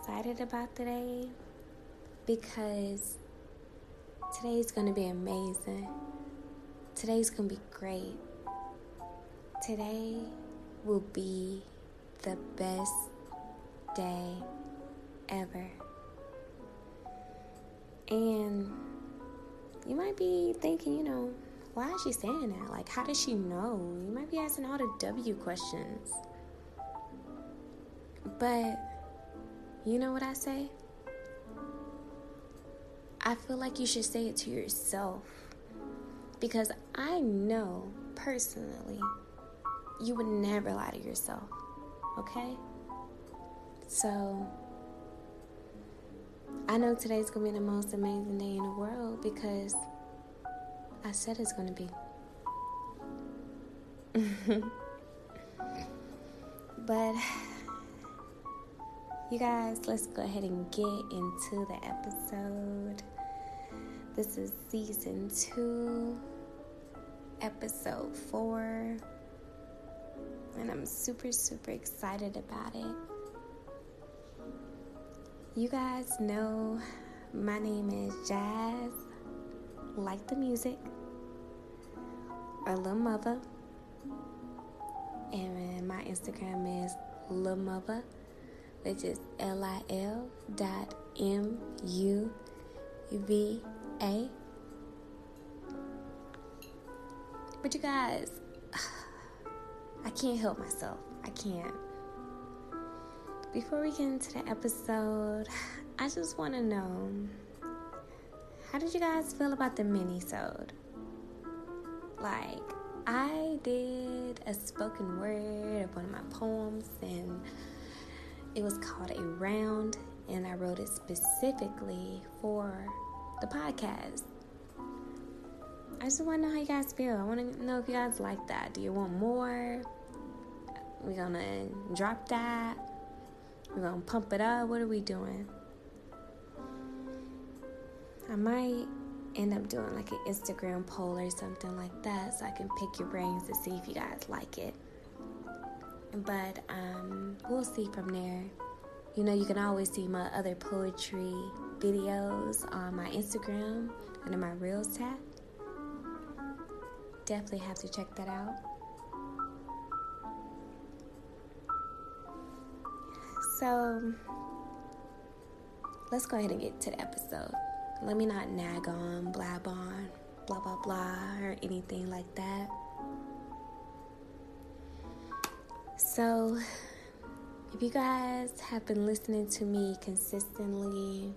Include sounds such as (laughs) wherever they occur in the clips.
excited about today because today's going to be amazing. Today's going to be great. Today will be the best day ever. And you might be thinking, you know, why is she saying that? Like, how does she know? You might be asking all the W questions. But you know what I say? I feel like you should say it to yourself. Because I know personally you would never lie to yourself. Okay? So, I know today's gonna be the most amazing day in the world because I said it's gonna be. (laughs) but you guys, let's go ahead and get into the episode. This is season two, episode four, and I'm super, super excited about it. You guys know my name is Jazz, like the music, or Lil Muva, and my Instagram is Lil Muva which is L I L dot M U V A. But you guys, (sighs) I can't help myself. I can't. Before we get into the episode, (sighs) I just want to know how did you guys feel about the mini-sode? Like, I did a spoken word of one of my poems and it was called A Round, and I wrote it specifically for the podcast. I just want to know how you guys feel. I want to know if you guys like that. Do you want more? We're gonna drop that. We're gonna pump it up. What are we doing? I might end up doing like an Instagram poll or something like that so I can pick your brains to see if you guys like it but um, we'll see from there. You know, you can always see my other poetry videos on my Instagram under my Reels tab. Definitely have to check that out. So, let's go ahead and get to the episode. Let me not nag on, blab on, blah, blah, blah, or anything like that. So, if you guys have been listening to me consistently,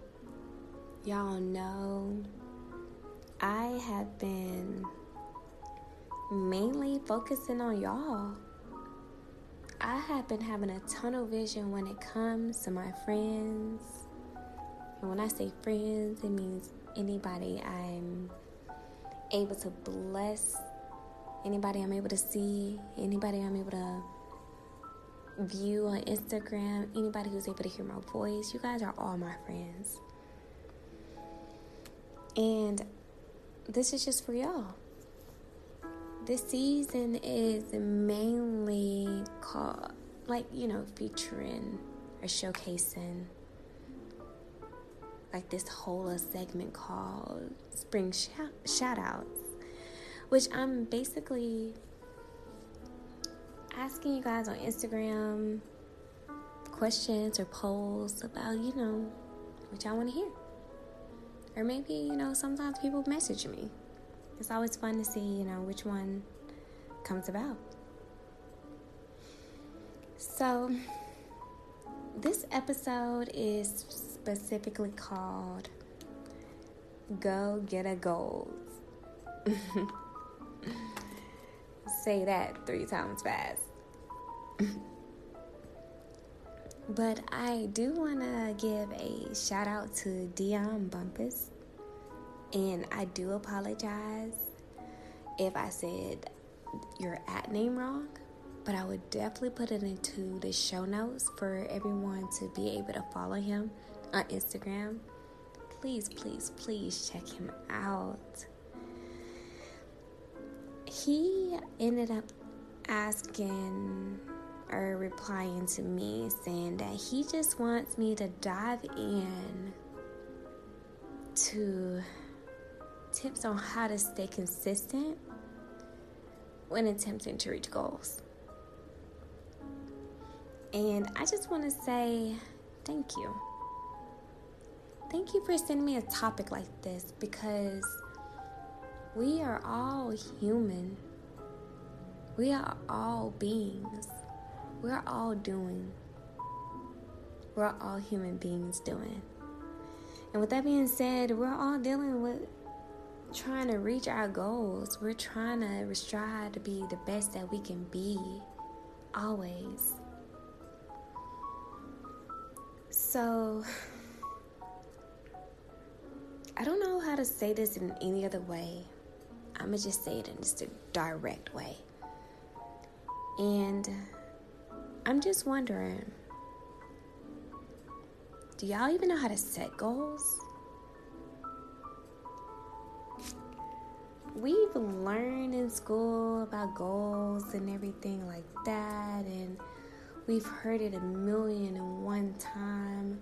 y'all know I have been mainly focusing on y'all. I have been having a tunnel vision when it comes to my friends. And when I say friends, it means anybody I'm able to bless, anybody I'm able to see, anybody I'm able to view on Instagram, anybody who's able to hear my voice, you guys are all my friends. And this is just for y'all. This season is mainly called, like, you know, featuring or showcasing like this whole segment called Spring Shout, Shout which I'm basically asking you guys on Instagram questions or polls about, you know, what y'all want to hear. Or maybe, you know, sometimes people message me. It's always fun to see, you know, which one comes about. So, this episode is specifically called Go Getta Goals. (laughs) Say that three times fast. (laughs) but I do want to give a shout out to Deion Bumpass. And I do apologize if I said your at name wrong, but I would definitely put it into the show notes for everyone to be able to follow him on Instagram. Please, please, please check him out. He ended up asking are replying to me saying that he just wants me to dive in to tips on how to stay consistent when attempting to reach goals. And I just want to say thank you. Thank you for sending me a topic like this because we are all human. We are all beings. We're all doing. We're all human beings doing. And with that being said, we're all dealing with trying to reach our goals. We're trying to strive to be the best that we can be, always. So, I don't know how to say this in any other way. I'm gonna just say it in just a direct way. And I'm just wondering do y'all even know how to set goals? We've learned in school about goals and everything like that, and we've heard it a million and one time.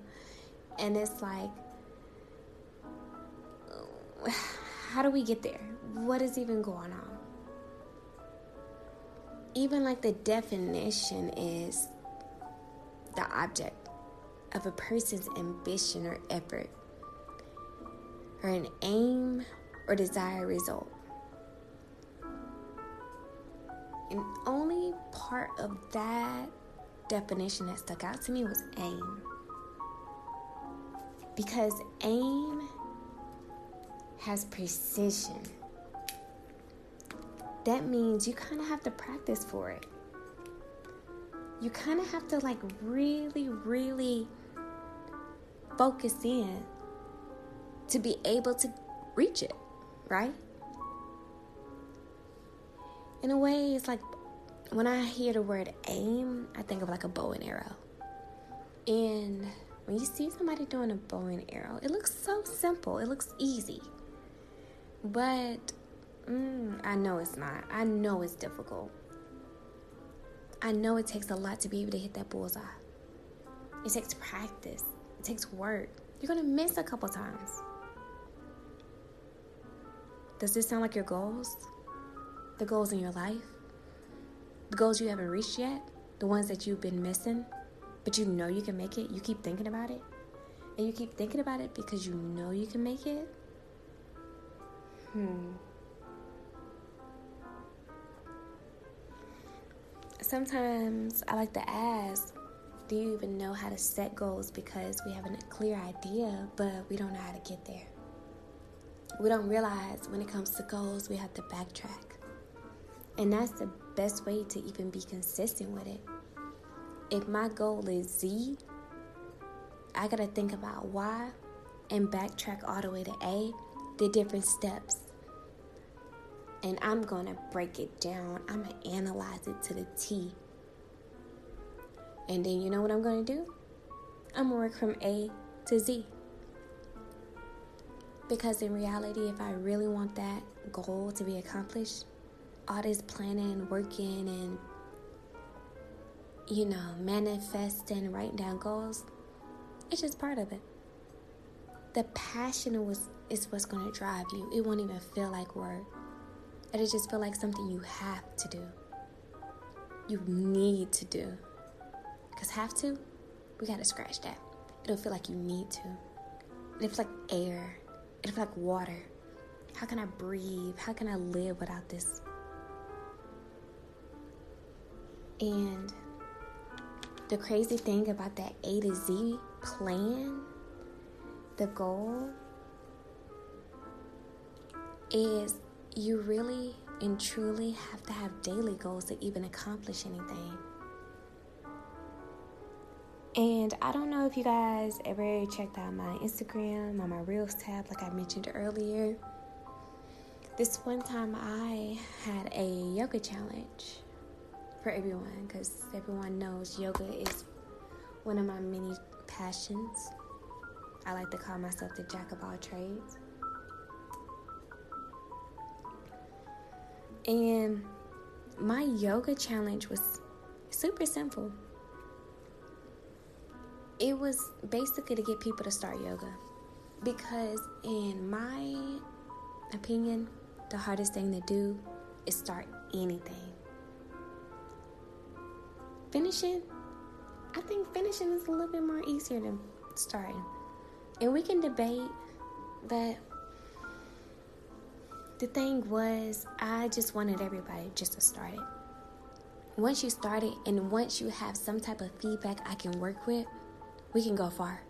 And it's like, (sighs) how do we get there? What is even going on? Even like the definition is the object of a person's ambition or effort, or an aim or desired result. And only part of that definition that stuck out to me was aim. Because aim has precision. That means you kind of have to practice for it. You kind of have to like really, really focus in to be able to reach it, right? In a way, it's like when I hear the word aim, I think of like a bow and arrow. And when you see somebody doing a bow and arrow, it looks so simple, it looks easy. But mm, I know it's not. I know it's difficult. I know it takes a lot to be able to hit that bullseye. It takes practice it takes work. You're going to miss a couple times. Does this sound like your goals? The goals in your life? The goals you haven't reached yet? The ones that you've been missing? But you know you can make it? You keep thinking about it? And you keep thinking about it because you know you can make it? Hmm. Sometimes I like to ask do you even know how to set goals because we have a clear idea, but we don't know how to get there? We don't realize when it comes to goals, we have to backtrack. And that's the best way to even be consistent with it. If my goal is Z, I gotta think about Y and backtrack all the way to A, the different steps. And I'm gonna break it down, I'm gonna analyze it to the T and then you know what I'm going to do? I'm going to work from A to Z. Because in reality, if I really want that goal to be accomplished, all this planning, working, and you know, manifesting, writing down goals, it's just part of it. The passion was is what's going to drive you. It won't even feel like work. It'll just feel like something you have to do. You need to do. Because have to, we gotta scratch that. It'll feel like you need to. It'll feel like air. It'll feel like water. How can I breathe? How can I live without this? And the crazy thing about that A to Z plan, the goal, is you really and truly have to have daily goals to even accomplish anything. And I don't know if you guys ever checked out my Instagram on my Reels tab, like I mentioned earlier. This one time I had a yoga challenge for everyone because everyone knows yoga is one of my many passions. I like to call myself the jack of all trades. And my yoga challenge was Super simple. It was basically to get people to start yoga. Because, in my opinion, the hardest thing to do is start anything. Finishing, I think finishing is a little bit more easier than starting. And we can debate, but the thing was, I just wanted everybody just to start it. Once you start it, and once you have some type of feedback I can work with, we can go far.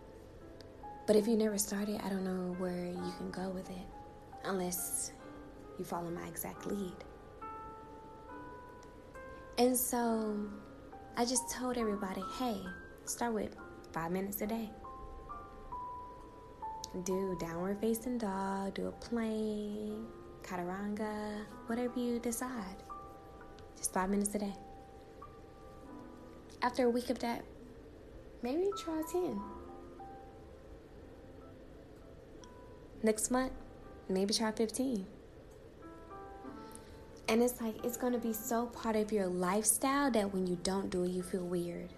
But if you never started, I don't know where you can go with it unless you follow my exact lead. And so I just told everybody hey, start with five minutes a day. Do downward facing dog, do a plank, chaturanga, whatever you decide. Just five minutes a day. After a week of that, maybe try 10. Next month, maybe try 15. And it's like, it's to be so part of your lifestyle that when you don't do it, you feel weird.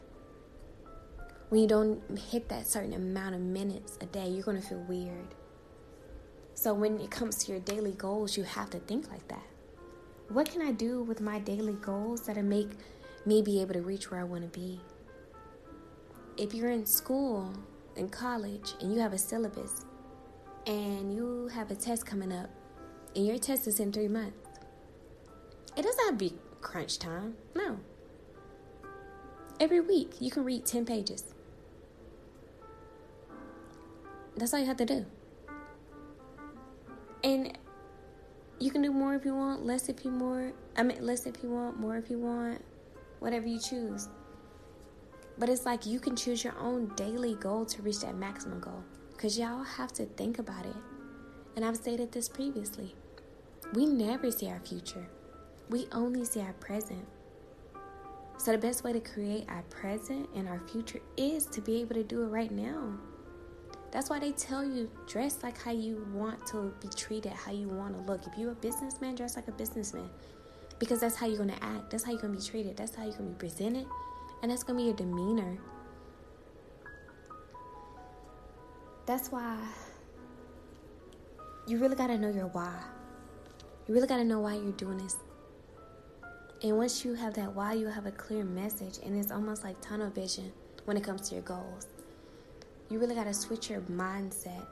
When you don't hit that certain amount of minutes a day, you're to feel weird. So when it comes to your daily goals, you have to think like that. What can I do with my daily goals that'll make me be able to reach where I want to be? If you're in school, in college, and you have a syllabus, and you have a test coming up, and your test is in three months, it doesn't have to be crunch time. No. Every week, you can read 10 pages. That's all you have to do. And you can do more if you want, less if you more. I mean, less if you want, more if you want, whatever you choose. But it's like you can choose your own daily goal to reach that maximum goal. Because y'all have to think about it. And I've stated this previously. We never see our future we only see our present. So, the best way to create our present and our future is to be able to do it right now. That's why they tell you dress like how you want to be treated, how you want to look. If you're a businessman, dress like a businessman. Because that's how you're going to act, that's how you're going to be treated, that's how you're going to be presented, and that's going to be your demeanor. That's why you really got to know your why. You really got to know why you're doing this. And once you have that why, you have a clear message, and it's almost like tunnel vision when it comes to your goals. You really got to switch your mindset.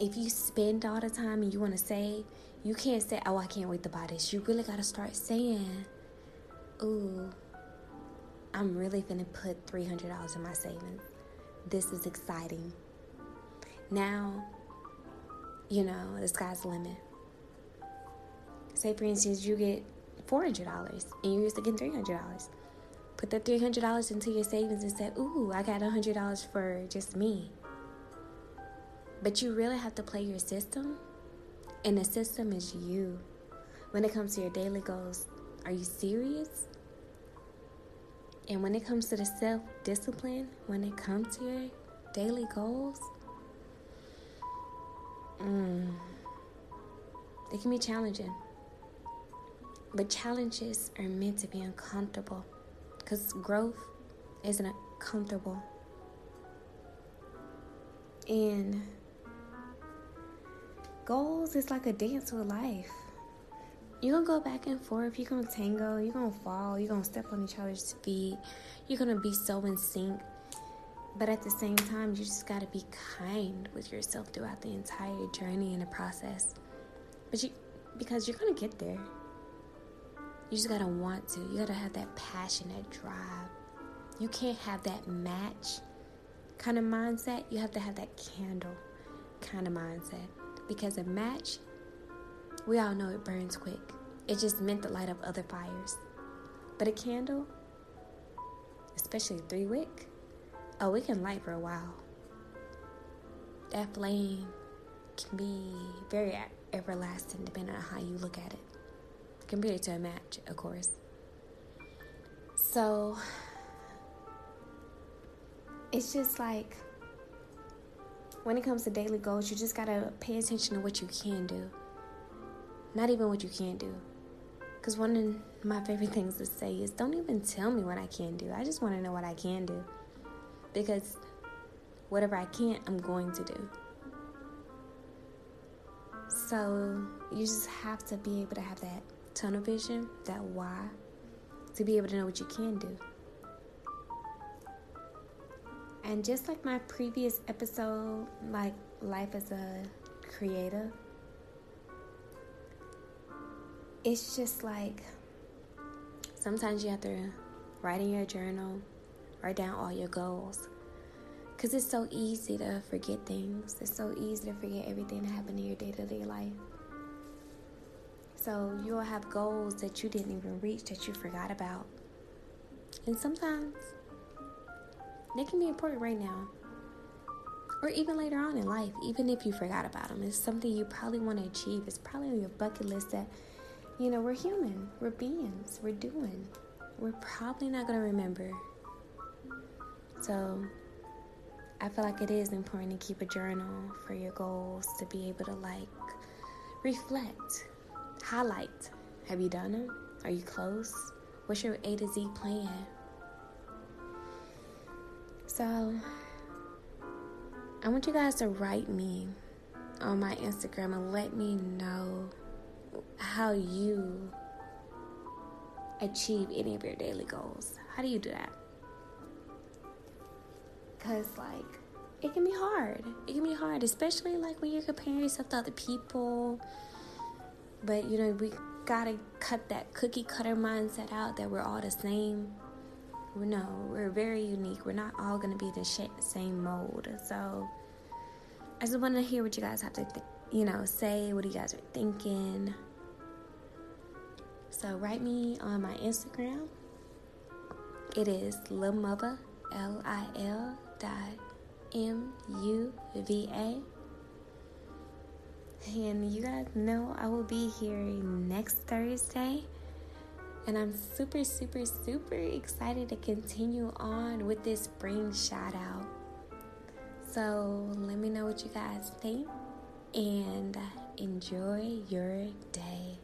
If you spend all the time and you want to say, you can't say, Oh, I can't wait to buy this. You really got to start saying, Ooh, I'm really going to put $300 in my savings. This is exciting. Now, you know, the sky's the limit. Say, for instance, you get $400 and you're used to getting $300. Put that $300 into your savings and say, Ooh, I got $100 for just me. But you really have to play your system, and the system is you. When it comes to your daily goals, are you serious? And when it comes to the self discipline, when it comes to your daily goals, mm, it can be challenging. But challenges are meant to be uncomfortable because growth isn't comfortable. And goals is like a dance with life. You're gonna go back and forth, you're gonna tango, you're gonna fall, you're gonna step on each other's feet, you're gonna be so in sync. But at the same time, you just gotta be kind with yourself throughout the entire journey and the process. But you because you're gonna get there. You just gotta want to. You gotta have that passion, that drive. You can't have that match kind of mindset. You have to have that candle kind of mindset. Because a match, we all know it burns quick. It just meant to light up other fires. But a candle, especially three wick, oh, it can light for a while. That flame can be very everlasting depending on how you look at it compared to a match, of course. So it's just like when it comes to daily goals, you just gotta pay attention to what you can do, not even what you can't do. Because one of my favorite (laughs) things to say is don't even tell me what I can do. I just want to know what I can do. Because whatever I can't, I'm going to do. So you just have to be able to have that tunnel vision, that why, to be able to know what you can do. And just like my previous episode, like life as a creator, it's just like sometimes you have to write in your journal, write down all your goals. Because it's so easy to forget things. It's so easy to forget everything that happened in your day to day life. So you'll have goals that you didn't even reach that you forgot about. And sometimes they can be important right now. Or even later on in life, even if you forgot about them. It's something you probably want to achieve. It's probably on your bucket list that, you know, we're human, we're beings, we're doing. We're probably not going to remember. So I feel like it is important to keep a journal for your goals to be able to like reflect, highlight. Have you done them? Are you close? What's your A to Z plan? So, I want you guys to write me on my Instagram and let me know how you achieve any of your daily goals. How do you do that? Because, like, it can be hard. It can be hard, especially like when you're comparing yourself to other people. But, you know, we gotta cut that cookie cutter mindset out that we're all the same no, we're very unique. We're not all to be the same mold. So I just want to hear what you guys have to, th- you know, say, what you guys are thinking. So write me on my Instagram. It is Lil Muva, L I L dot M U V A. And you guys know I will be here next Thursday. And I'm super, super, super excited to continue on with this spring shout out. So let me know what you guys think and enjoy your day.